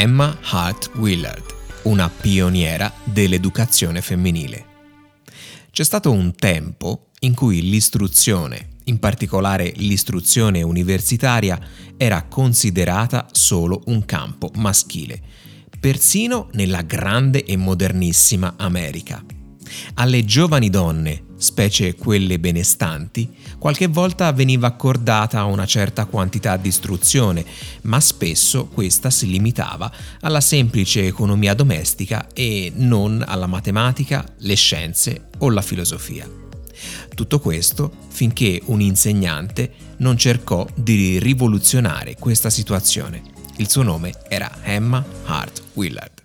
Emma Hart Willard, una pioniera dell'educazione femminile. C'è stato un tempo in cui l'istruzione, in particolare l'istruzione universitaria, era considerata solo un campo maschile, persino nella grande e modernissima America. Alle giovani donne specie quelle benestanti, qualche volta veniva accordata una certa quantità di istruzione, ma spesso questa si limitava alla semplice economia domestica e non alla matematica, le scienze o la filosofia. Tutto questo finché un insegnante non cercò di rivoluzionare questa situazione. Il suo nome era Emma Hart Willard.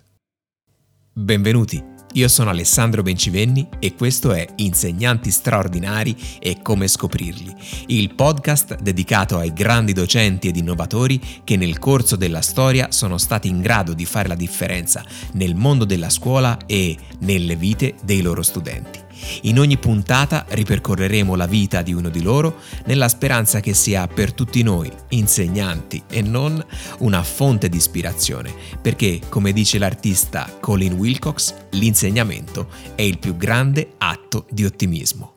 Benvenuti! Io sono Alessandro Bencivenni e questo è Insegnanti straordinari e come scoprirli, il podcast dedicato ai grandi docenti ed innovatori che nel corso della storia sono stati in grado di fare la differenza nel mondo della scuola e nelle vite dei loro studenti. In ogni puntata ripercorreremo la vita di uno di loro nella speranza che sia per tutti noi, insegnanti e non, una fonte di ispirazione, perché, come dice l'artista Colin Wilcox, l'insegnamento è il più grande atto di ottimismo.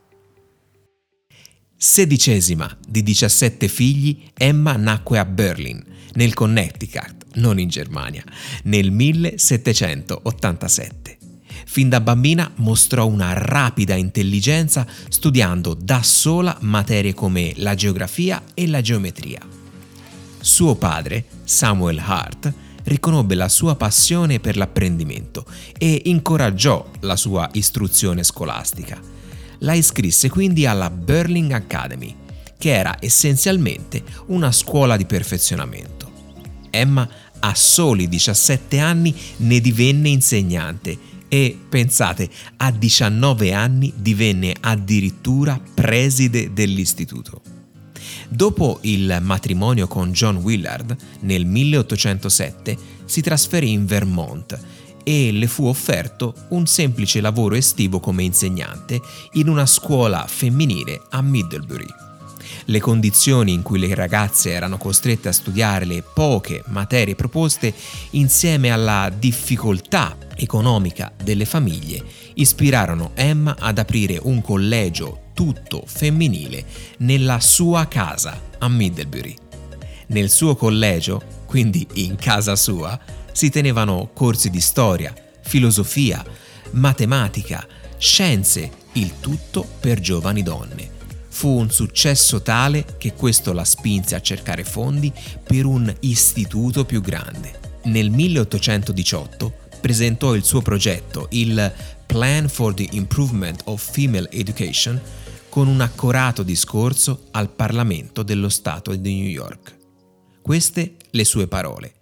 Sedicesima di 17 figli, Emma nacque a Berlin, nel Connecticut, non in Germania, nel 1787. Fin da bambina mostrò una rapida intelligenza studiando da sola materie come la geografia e la geometria. Suo padre, Samuel Hart, riconobbe la sua passione per l'apprendimento e incoraggiò la sua istruzione scolastica. La iscrisse quindi alla Burling Academy, che era essenzialmente una scuola di perfezionamento. Emma a soli 17 anni ne divenne insegnante e pensate, a 19 anni divenne addirittura preside dell'istituto. Dopo il matrimonio con John Willard, nel 1807 si trasferì in Vermont e le fu offerto un semplice lavoro estivo come insegnante in una scuola femminile a Middlebury. Le condizioni in cui le ragazze erano costrette a studiare le poche materie proposte, insieme alla difficoltà economica delle famiglie, ispirarono Emma ad aprire un collegio tutto femminile nella sua casa a Middlebury. Nel suo collegio, quindi in casa sua, si tenevano corsi di storia, filosofia, matematica, scienze, il tutto per giovani donne Fu un successo tale che questo la spinse a cercare fondi per un istituto più grande. Nel 1818 presentò il suo progetto, il Plan for the Improvement of Female Education, con un accorato discorso al Parlamento dello Stato di New York. Queste le sue parole.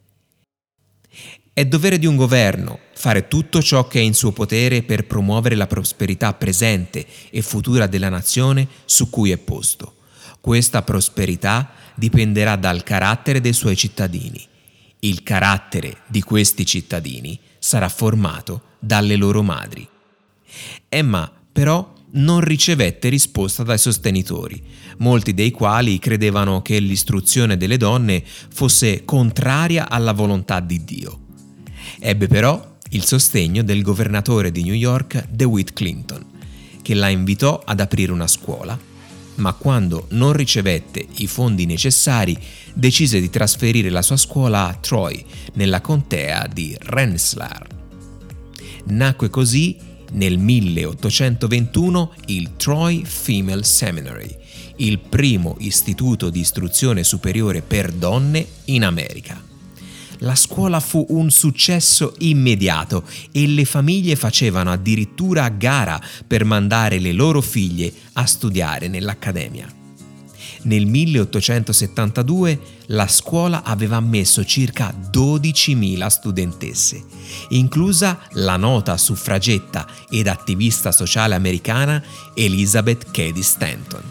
È dovere di un governo fare tutto ciò che è in suo potere per promuovere la prosperità presente e futura della nazione su cui è posto. Questa prosperità dipenderà dal carattere dei suoi cittadini. Il carattere di questi cittadini sarà formato dalle loro madri. Emma, però, non ricevette risposta dai sostenitori, molti dei quali credevano che l'istruzione delle donne fosse contraria alla volontà di Dio. Ebbe però il sostegno del governatore di New York DeWitt Clinton, che la invitò ad aprire una scuola, ma quando non ricevette i fondi necessari decise di trasferire la sua scuola a Troy, nella contea di Rensselaer. Nacque così nel 1821 il Troy Female Seminary, il primo istituto di istruzione superiore per donne in America la scuola fu un successo immediato e le famiglie facevano addirittura gara per mandare le loro figlie a studiare nell'accademia. Nel 1872 la scuola aveva ammesso circa 12.000 studentesse, inclusa la nota suffragetta ed attivista sociale americana Elizabeth Cady Stanton.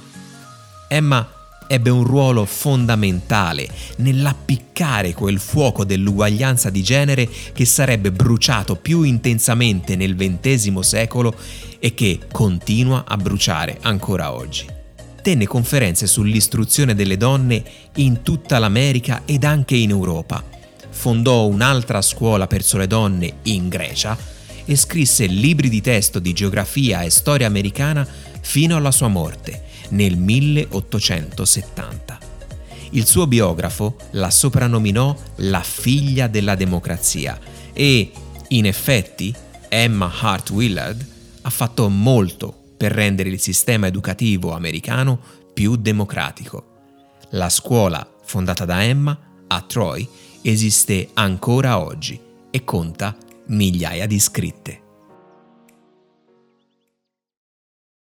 Emma ebbe un ruolo fondamentale nell'appiccare quel fuoco dell'uguaglianza di genere che sarebbe bruciato più intensamente nel XX secolo e che continua a bruciare ancora oggi. Tenne conferenze sull'istruzione delle donne in tutta l'America ed anche in Europa. fondò un'altra scuola per sole donne in Grecia e scrisse libri di testo di geografia e storia americana fino alla sua morte nel 1870. Il suo biografo la soprannominò la figlia della democrazia e, in effetti, Emma Hart Willard ha fatto molto per rendere il sistema educativo americano più democratico. La scuola fondata da Emma a Troy esiste ancora oggi e conta migliaia di iscritte.